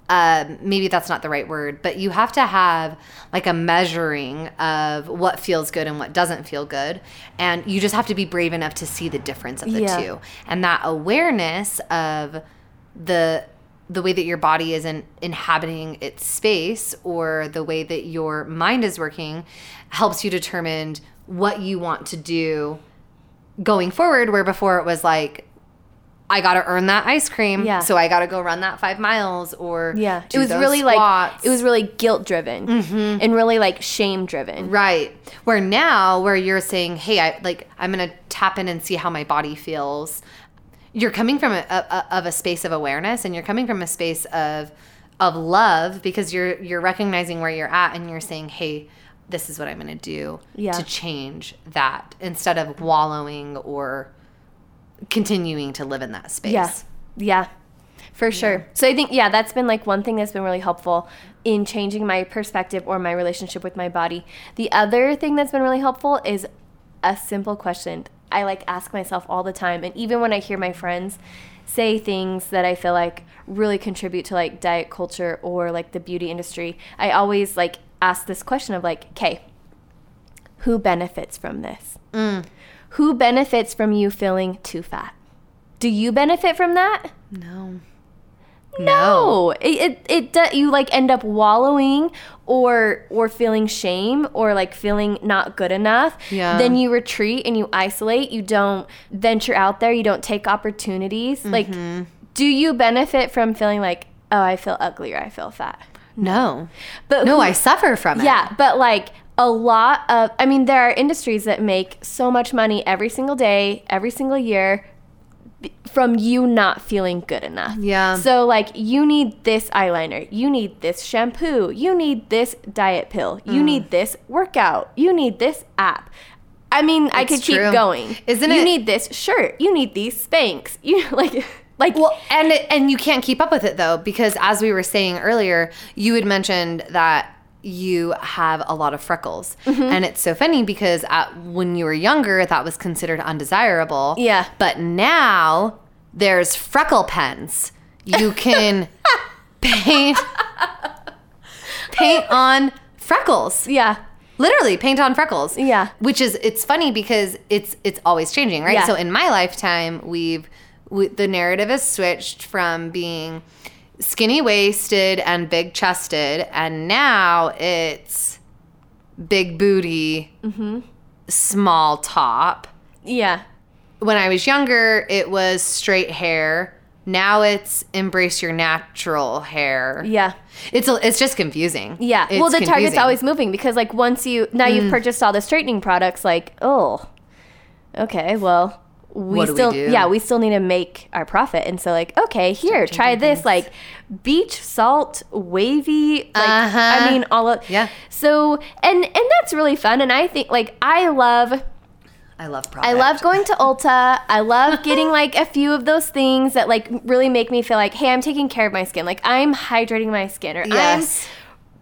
A: um, maybe that's not the right word, but you have to have like a measuring of what feels good and what doesn't feel good. And you just have to be brave enough to see the difference of the
B: Yeah.
A: two. And that awareness of the the way that your body is in, inhabiting its space or the way that your mind is working helps you determine what you want to do going forward where before it was like I got to earn that ice cream
B: Yeah.
A: so I got to go run that 5 miles or
B: Yeah. It was really like it was really guilt driven mm-hmm. and really like shame driven.
A: Right. Where now, where you're saying, "Hey, I like I'm gonna tap in and see how my body feels." You're coming from a, a, of a space of awareness, and you're coming from a space of of love because you're you're recognizing where you're at, and you're saying, "Hey, this is what I'm gonna do
B: Yeah.
A: to change that," instead of wallowing or continuing to live in that space.
B: Yeah. Yeah. For sure. So I think yeah, that's been like one thing that's been really helpful in changing my perspective or my relationship with my body. The other thing that's been really helpful is a simple question. I like ask myself all the time and even when I hear my friends say things that I feel like really contribute to like diet culture or like the beauty industry, I always like ask this question of like, "Okay, who benefits from this? Mm. Who benefits from you feeling too fat? Do you benefit from that?
A: No.
B: No, it, it it you like end up wallowing or or feeling shame or like feeling not good enough.
A: Yeah.
B: Then you retreat and you isolate. You don't venture out there. You don't take opportunities. Like, mm-hmm. do you benefit from feeling like, oh, I feel ugly or I feel fat?
A: No.
B: But
A: No,
B: who-
A: I suffer from it.
B: yeah, but like a lot of, I mean, there are industries that make so much money every single day, every single year from you not feeling good enough.
A: Yeah.
B: So, like, you need this eyeliner, you need this shampoo, you need this diet pill,
A: Mm.
B: you need this workout, you need this app. I mean, I
A: It's
B: could keep going.
A: Isn't
B: you
A: it-
B: need this shirt, you need these Spanx, you like, like,
A: Well, and it, and you can't keep up with it though because as we were saying earlier, you had mentioned that you have a lot of freckles,
B: Mm-hmm.
A: and it's so funny because at, when you were younger, that was considered undesirable.
B: Yeah.
A: but now there's freckle pens. You can paint paint on freckles.
B: yeah,
A: Literally paint on freckles.
B: Yeah.
A: Which is it's funny because it's it's always changing, right?
B: Yeah.
A: So in my lifetime, we've we, the narrative has switched from being skinny waisted and big chested and now it's big booty,
B: Mm-hmm.
A: small top.
B: yeah,
A: When I was younger, it was straight hair. Now it's embrace your natural hair.
B: yeah.
A: It's a, it's just confusing.
B: Yeah.
A: It's
B: well, the target's
A: confusing. Mm.
B: always moving because like once you now you've purchased all the straightening products, like oh, okay, well we
A: we
B: still
A: do?
B: yeah we still need to make our profit, and so like okay here try this like beach salt wavy like
A: Uh-huh.
B: I mean all of
A: Yeah.
B: So and and that's really fun, and I think like I love.
A: I love
B: I love going to Ulta. I love getting like a few of those things that like really make me feel like, hey, I'm taking care of my skin. Like I'm hydrating my skin, or
A: Yes.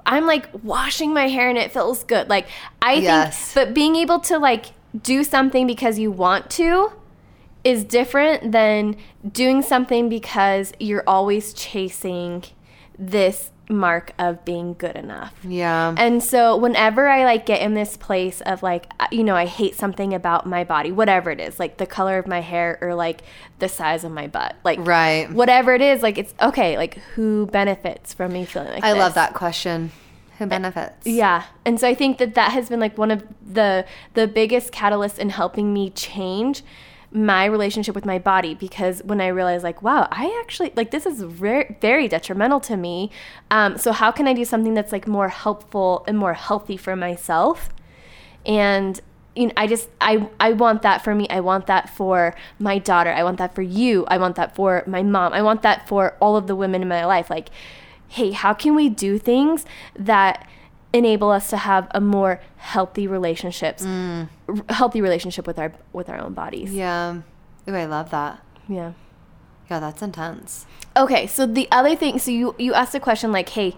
B: I'm I'm like washing my hair and it feels good. Like I
A: Yes.
B: think, but being able to like do something because you want to is different than doing something because you're always chasing this mark of being good enough.
A: Yeah.
B: And so whenever I like get in this place of like uh, you know I hate something about my body, whatever it is, like the color of my hair or like the size of my butt, like
A: Right.
B: whatever it is, like it's okay. Like who benefits from me feeling like
A: I love that question. Who benefits?
B: Yeah, and so I think that that has been like one of the the biggest catalysts in helping me change my relationship with my body because when I realized like wow I actually like this is very very detrimental to me um, so how can I do something that's like more helpful and more healthy for myself and you know, I just I I want that for me. I want that for my daughter. I want that for you. I want that for my mom. I want that for all of the women in my life. Like, hey, how can we do things that enable us to have a more healthy relationships, mm. r- healthy relationship with our with our own bodies?
A: Yeah. Ooh, I love that.
B: Yeah.
A: Yeah, that's intense.
B: Okay, so the other thing, so you you asked a question like, hey,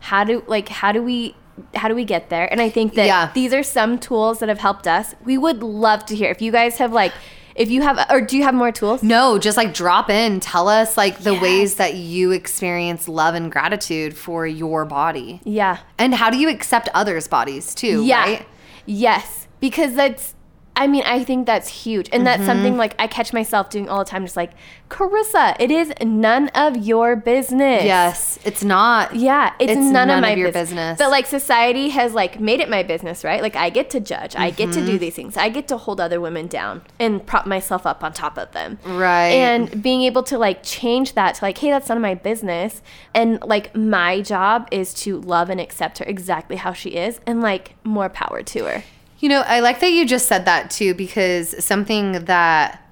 B: how do like how do we how do we get there? And I think that
A: Yeah.
B: these are some tools that have helped us. We would love to hear if you guys have like if you have or do you have more tools?
A: No, just like drop in. Tell us like the ways that you experience love and gratitude for your body.
B: Yeah.
A: And how do you accept others' bodies too,
B: Yeah.
A: right?
B: Yes, because that's I mean, I think that's huge. And that's
A: Mm-hmm.
B: something like I catch myself doing all the time just like, "Carissa, it is none of your business."
A: Yes, it's not.
B: Yeah, it's,
A: It's
B: none,
A: none
B: of my
A: of your
B: business.
A: business.
B: But like society has like made it my business, right? Like I get to judge, I get
A: Mm-hmm.
B: to do these things, I get to hold other women down and prop myself up on top of them.
A: Right.
B: And being able to like change that to like, hey, that's none of my business, and like my job is to love and accept her exactly how she is, and like more power to her.
A: You know, I like that you just said that too because something that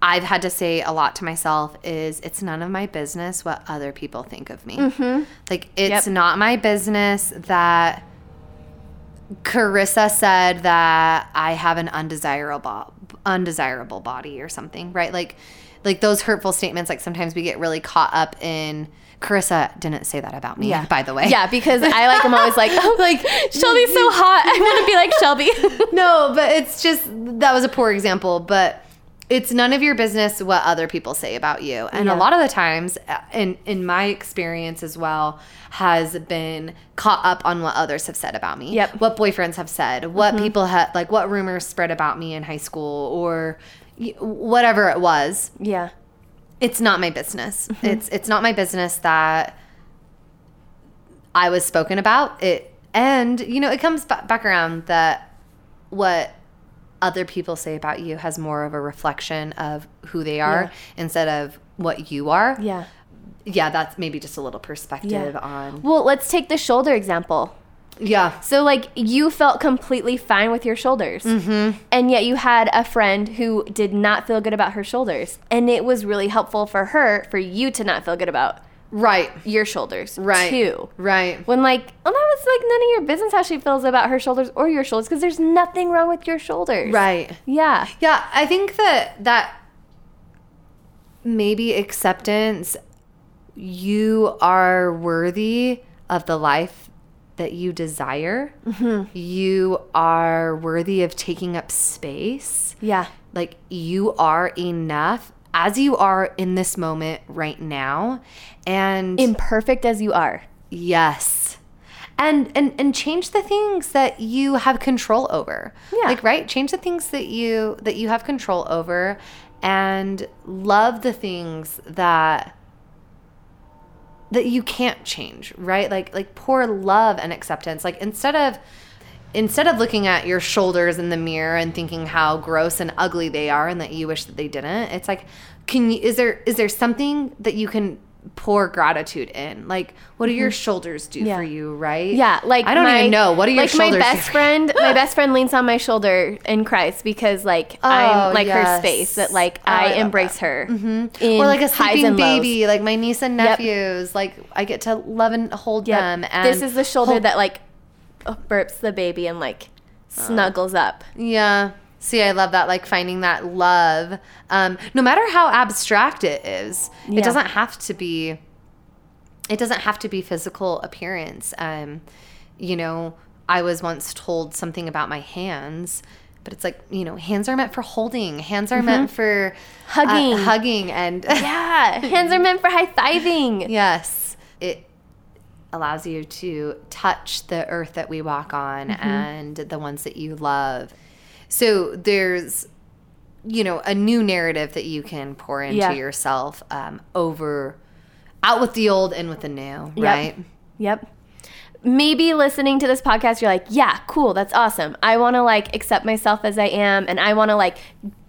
A: I've had to say a lot to myself is it's none of my business what other people think of me. Mm-hmm. Like, it's
B: Yep.
A: not my business that Carissa said that I have an undesirable undesirable body or something, right? Like like those hurtful statements like sometimes we get really caught up in Carissa didn't say that about me, yeah. by the way.
B: Yeah, because I like I'm always like, oh, like Shelby's so hot. I want to be like Shelby.
A: no, but it's just that was a poor example. But it's none of your business what other people say about you. And
B: Yeah.
A: a lot of the times, uh, in in my experience as well, has been caught up on what others have said about me.
B: Yep. Mm-hmm.
A: What boyfriends have said, what people have like what rumors spread about me in high school or whatever it was.
B: Yeah.
A: It's not my business.
B: Mm-hmm.
A: It's it's not my business that I was spoken about. It and you know, it comes ba- back around that what other people say about you has more of a reflection of who they are
B: Yeah.
A: instead of what you are.
B: Yeah.
A: Yeah, that's maybe just a little perspective
B: Yeah.
A: on.
B: Well, let's take the shoulder example.
A: Yeah.
B: So, like, you felt completely fine with your shoulders. Mm-hmm. And yet, you had a friend who did not feel good about her shoulders. And it was really helpful for her, for you to not feel good about
A: Right.
B: your shoulders,
A: Right.
B: too.
A: Right.
B: When, like, well, that was like none of your business how she feels about her shoulders or your shoulders because there's nothing wrong with your shoulders.
A: Right.
B: Yeah.
A: Yeah, I think that that maybe acceptance you are worthy of the life that you desire. Mm-hmm. You are worthy of taking up space.
B: Yeah.
A: Like you are enough as you are in this moment right now. And
B: Imperfect as you are.
A: Yes. And, and and change the things that you have control over.
B: Yeah.
A: Like right? Change the things that you that you have control over and love the things that that you can't change, right? Like like poor love and acceptance. Like instead of instead of looking at your shoulders in the mirror and thinking how gross and ugly they are and that you wish that they didn't, it's like can you is there is there something that you can pour gratitude in? Like what do your shoulders do
B: Mm-hmm. Yeah.
A: for you, right?
B: Yeah, like
A: I don't
B: my-
A: even know. What do your
B: like
A: shoulders
B: my best friend? My best friend leans on my shoulder in Christ because like
A: Oh,
B: I'm like her space that like
A: Oh, I
B: I, embrace her. Mm-hmm.
A: or like a sleeping baby, like my niece and nephews. Like I get to love and hold them. And
B: this is the shoulder
A: hold-
B: that like burps the baby and like snuggles up.
A: Yeah. See, I love that. Like finding that love, um, no matter how abstract it is.
B: Yeah.
A: It doesn't have to be. It doesn't have to be physical appearance. Um, you know, I was once told something about my hands, but it's like you know, hands are meant for holding. Hands are meant for uh,
B: Mm-hmm. Hugging.
A: hugging, and
B: Yeah, hands are meant for high fiving.
A: Yes. It allows you to touch the earth that we walk on
B: Mm-hmm.
A: and the ones that you love. So there's, you know, a new narrative that you can pour into
B: Yeah.
A: yourself um, over, out with the old, and with the new,
B: Yep.
A: right?
B: Yep. Maybe listening to this podcast, you're like, yeah, cool, that's awesome. I want to like accept myself as I am, and I want to like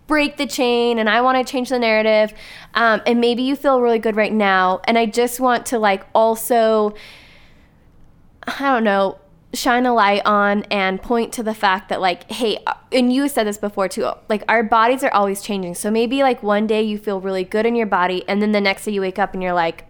B: break the chain, and I want to change the narrative. Um, and maybe you feel really good right now, and I just want to like also, I don't know, shine a light on and point to the fact that like, hey, uh, and you said this before too, like our bodies are always changing. So maybe like one day you feel really good in your body, and then the next day you wake up and you're like,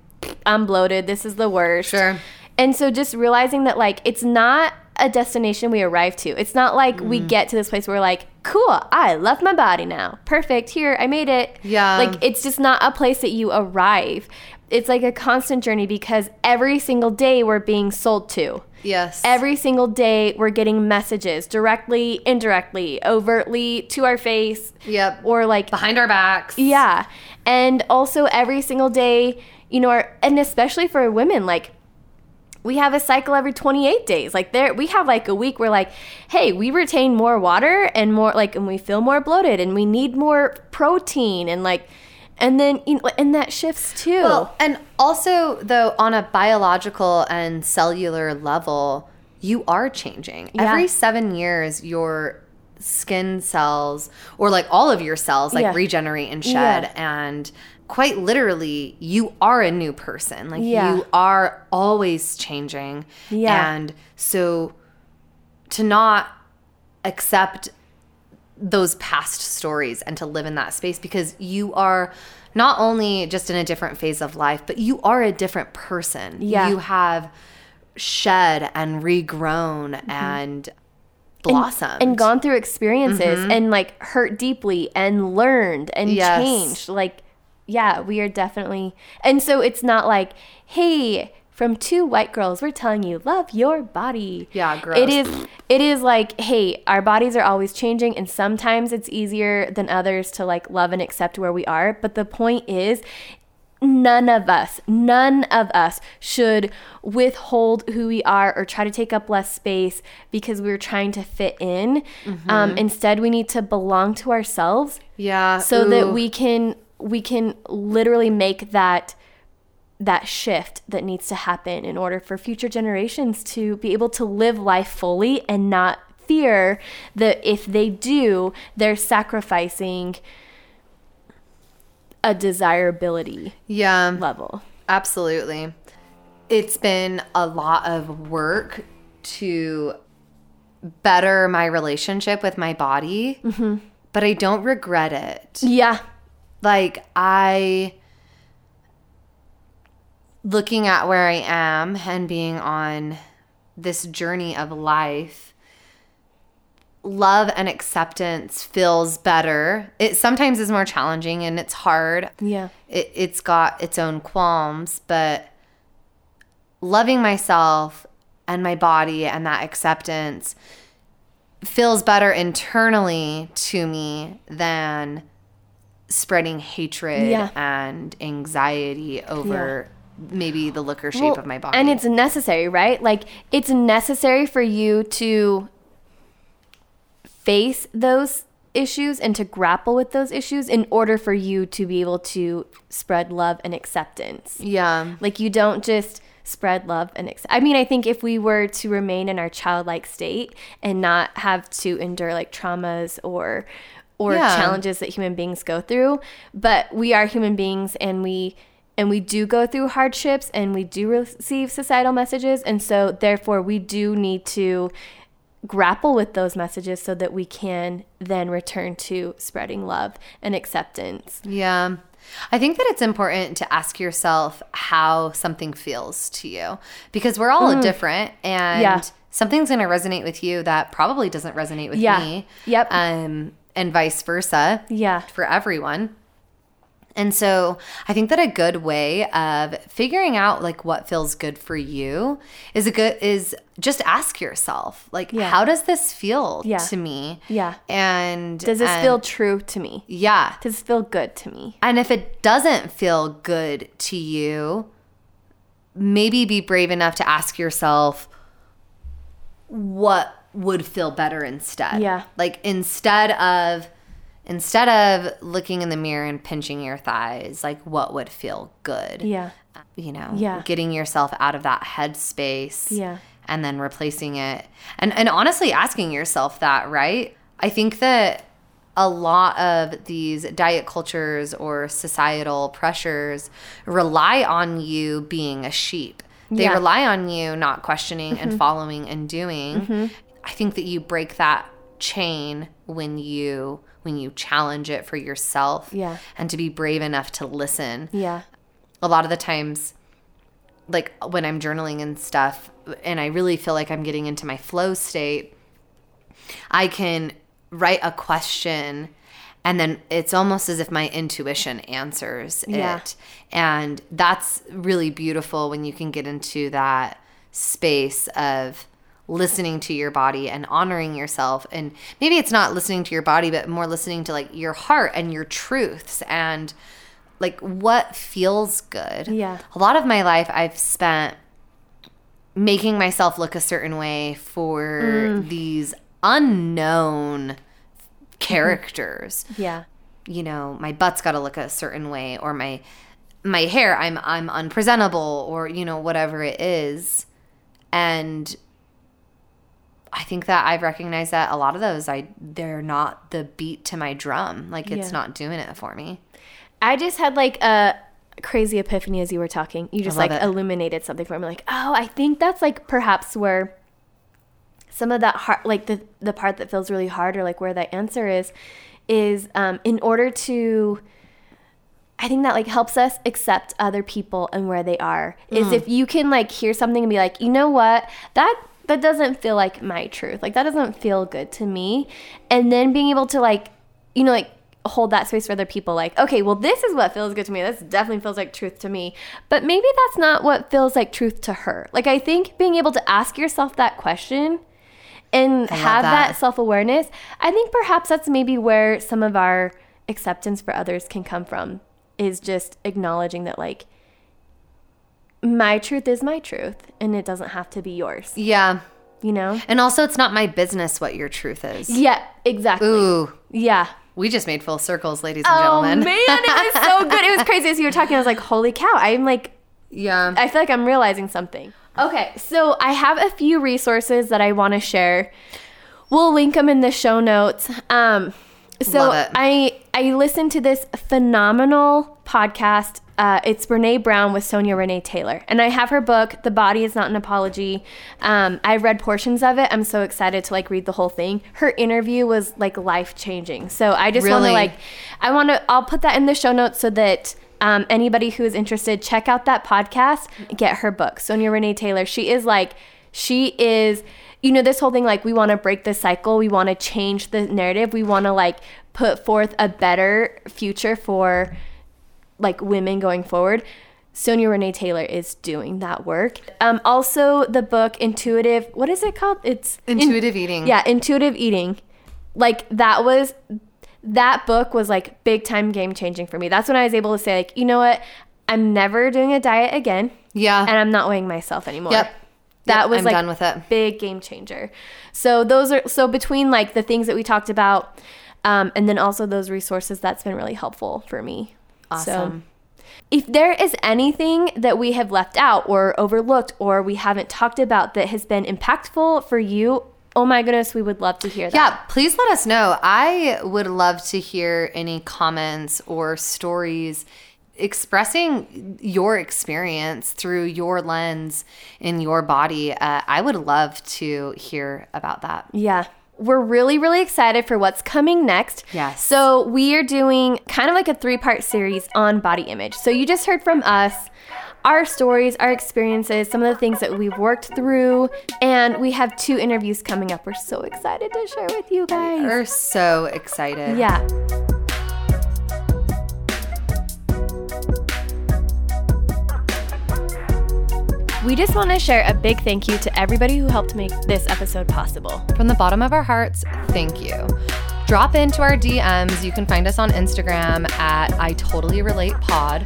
B: I'm bloated. This is the worst.
A: Sure.
B: And so just realizing that like it's not a destination we arrive to. It's not like we mm. get to this place where we're like, cool, I love my body now. Perfect. Here, I made it.
A: Yeah.
B: Like it's just not a place that you arrive. It's like a constant journey because every single day we're being sold to.
A: Yes.
B: Every single day we're getting messages directly, indirectly, overtly to our face.
A: Yep.
B: Or like
A: behind our backs.
B: yeah. And also every single day, you know, our, and especially for women, like we have a cycle every 28 days. Like there we have like a week where like, hey, we retain more water and more like and we feel more bloated and we need more protein and like and then you know, and that shifts too.
A: Well, and also though on a biological and cellular level, you are changing.
B: Yeah.
A: Every 7 years your skin cells or like all of your cells like
B: Yeah.
A: regenerate and shed
B: Yeah.
A: and quite literally you are a new person. Like you are always changing.
B: Yeah.
A: And so to not accept those past stories and to live in that space because you are not only just in a different phase of life, but you are a different person.
B: Yeah.
A: You have shed and regrown mm-hmm. and blossomed.
B: and gone through experiences mm-hmm. and like hurt deeply and learned and
A: Yes.
B: changed. Like, yeah, we are definitely. And so it's not like, hey, from two white girls. We're telling you, love your body.
A: Yeah, gross.
B: It is it is like, hey, our bodies are always changing and sometimes it's easier than others to like love and accept where we are, but the point is none of us, none of us should withhold who we are or try to take up less space because we're trying to fit in. Um, instead, we need to belong to ourselves
A: Yeah.
B: so that we can we can literally make that that shift that needs to happen in order for future generations to be able to live life fully and not fear that if they do they're sacrificing a desirability
A: Yeah.
B: level
A: Absolutely. It's been a lot of work to better my relationship with my body, mm-hmm. but I don't regret it.
B: yeah
A: Like, I, looking at where I am and being on this journey of life, love and acceptance feels better. It sometimes is more challenging and it's hard
B: yeah
A: it, it's got its own qualms, but loving myself and my body and that acceptance feels better internally to me than spreading hatred
B: Yeah.
A: and anxiety over maybe the look or shape
B: Well,
A: of my body.
B: And it's necessary, right? Like it's necessary for you to face those issues and to grapple with those issues in order for you to be able to spread love and acceptance.
A: yeah.
B: Like you don't just spread love and accept. I mean, I think if we were to remain in our childlike state and not have to endure like traumas or or
A: Yeah.
B: challenges that human beings go through, but we are human beings and we and we do go through hardships and we do receive societal messages and so therefore we do need to grapple with those messages so that we can then return to spreading love and acceptance.
A: Yeah. I think that it's important to ask yourself how something feels to you because we're all different and
B: Mm. Yeah.
A: something's going to resonate with you that probably doesn't resonate with
B: Yeah.
A: me.
B: Yep.
A: Um and vice versa
B: Yeah.
A: for everyone. And so I think that a good way of figuring out like what feels good for you is a good is just ask yourself like
B: Yeah.
A: how does this feel
B: Yeah.
A: to me?
B: Yeah.
A: And
B: Does this
A: and-
B: feel true to me?
A: Yeah.
B: Does this feel good to me?
A: And if it doesn't feel good to you, maybe be brave enough to ask yourself what would feel better instead.
B: Yeah.
A: Like instead of instead of looking in the mirror and pinching your thighs, like what would feel good?
B: Yeah.
A: You know,
B: Yeah.
A: getting yourself out of that headspace
B: Yeah.
A: and then replacing it. And and honestly asking yourself that, right? I think that a lot of these diet cultures or societal pressures rely on you being a sheep. They
B: Yeah. Mm-hmm.
A: rely on you not questioning and following and doing. I think that you break that chain when you when you challenge it for yourself
B: Yeah.
A: and to be brave enough to listen
B: Yeah.
A: a lot of the times like when i'm journaling and stuff and i really feel like i'm getting into my flow state i can write a question and then it's almost as if my intuition answers
B: Yeah.
A: it and that's really beautiful when you can get into that space of listening to your body and honoring yourself and maybe it's not listening to your body but more listening to like your heart and your truths and like what feels good.
B: Yeah.
A: A lot of my life I've spent making myself look a certain way for
B: Mm.
A: these unknown characters.
B: Yeah.
A: You know, my butt's got to look a certain way or my my hair I'm I'm unpresentable or you know whatever it is. And I think that I've recognized that a lot of those I they're not the beat to my drum. Like it's
B: Yeah.
A: not doing it for me.
B: I just had like a crazy epiphany as you were talking. You just like
A: it.
B: illuminated something for me. Like, oh, I think that's like perhaps where some of that heart like the the part that feels really hard, or like where that answer is, is um, in order to. I think that like helps us accept other people and where they are. Is if you can like hear something and be like, you know what, that that doesn't feel like my truth. Like that doesn't feel good to me. And then being able to like, you know, like hold that space for other people like okay well this is what feels good to me this definitely feels like truth to me but maybe that's not what feels like truth to her like i think being able to ask yourself that question and have that,
A: that.
B: self-awareness i think perhaps that's maybe where some of our acceptance for others can come from is just acknowledging that like my truth is my truth and it doesn't have to be yours
A: Yeah.
B: you know
A: And also, it's not my business what your truth is.
B: yeah exactly
A: Ooh.
B: yeah
A: We just made full circles, ladies and
B: oh
A: gentlemen.
B: man it was so good it was crazy as you were talking i was like holy cow i'm like
A: Yeah.
B: I feel like I'm realizing something. Okay, so I have a few resources that I want to share. We'll link them in the show notes. Um, so I I listened to this phenomenal podcast. Uh, it's Brene Brown with Sonya Renee Taylor, and I have her book, "The Body Is Not an Apology." Um, I read portions of it. I'm so excited to like read the whole thing. Her interview was like life changing. So I just want to like, I want to. I'll put that in the show notes so that um, anybody who is interested, check out that podcast. Get her book, Sonya Renee Taylor. She is like, she is, you know, this whole thing like we want to break the cycle. We want to change the narrative. We want to like put forth a better future for like women going forward. Sonya Renee Taylor is doing that work. Um, also, the book Intuitive. What is it called? It's in-
A: Intuitive eating.
B: yeah, intuitive eating. Like that was that book was like big time game changing for me. That's when I was able to say like, you know what? I'm never doing a diet again
A: Yeah.
B: and I'm not weighing myself anymore.
A: Yep.
B: That
A: Yep,
B: was
A: I'm
B: like
A: done with it.
B: big game changer. So those are so between like the things that we talked about um, and then also those resources that's been really helpful for me.
A: Awesome.
B: So if there is anything that we have left out or overlooked or we haven't talked about that has been impactful for you, oh my goodness, we would love to hear that.
A: Yeah, please let us know. I would love to hear any comments or stories expressing your experience through your lens in your body. Uh, I would love to hear about that.
B: Yeah. We're really, really excited for what's coming next.
A: Yes.
B: So, we are doing kind of like a three part series on body image. So, you just heard from us our stories, our experiences, some of the things that we've worked through, and we have two interviews coming up. We're so excited to share with you guys.
A: We're so excited.
B: Yeah. We just want to share a big thank you to everybody who helped make this episode possible.
A: From the bottom of our hearts, thank you. Drop into our DMs. You can find us on Instagram at I Totally Relate Pod.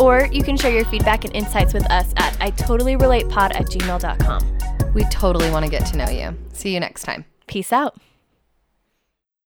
B: Or you can share your feedback and insights with us at I totally relate pod at gmail.com.
A: We totally want to get to know you. See you next time.
B: Peace out.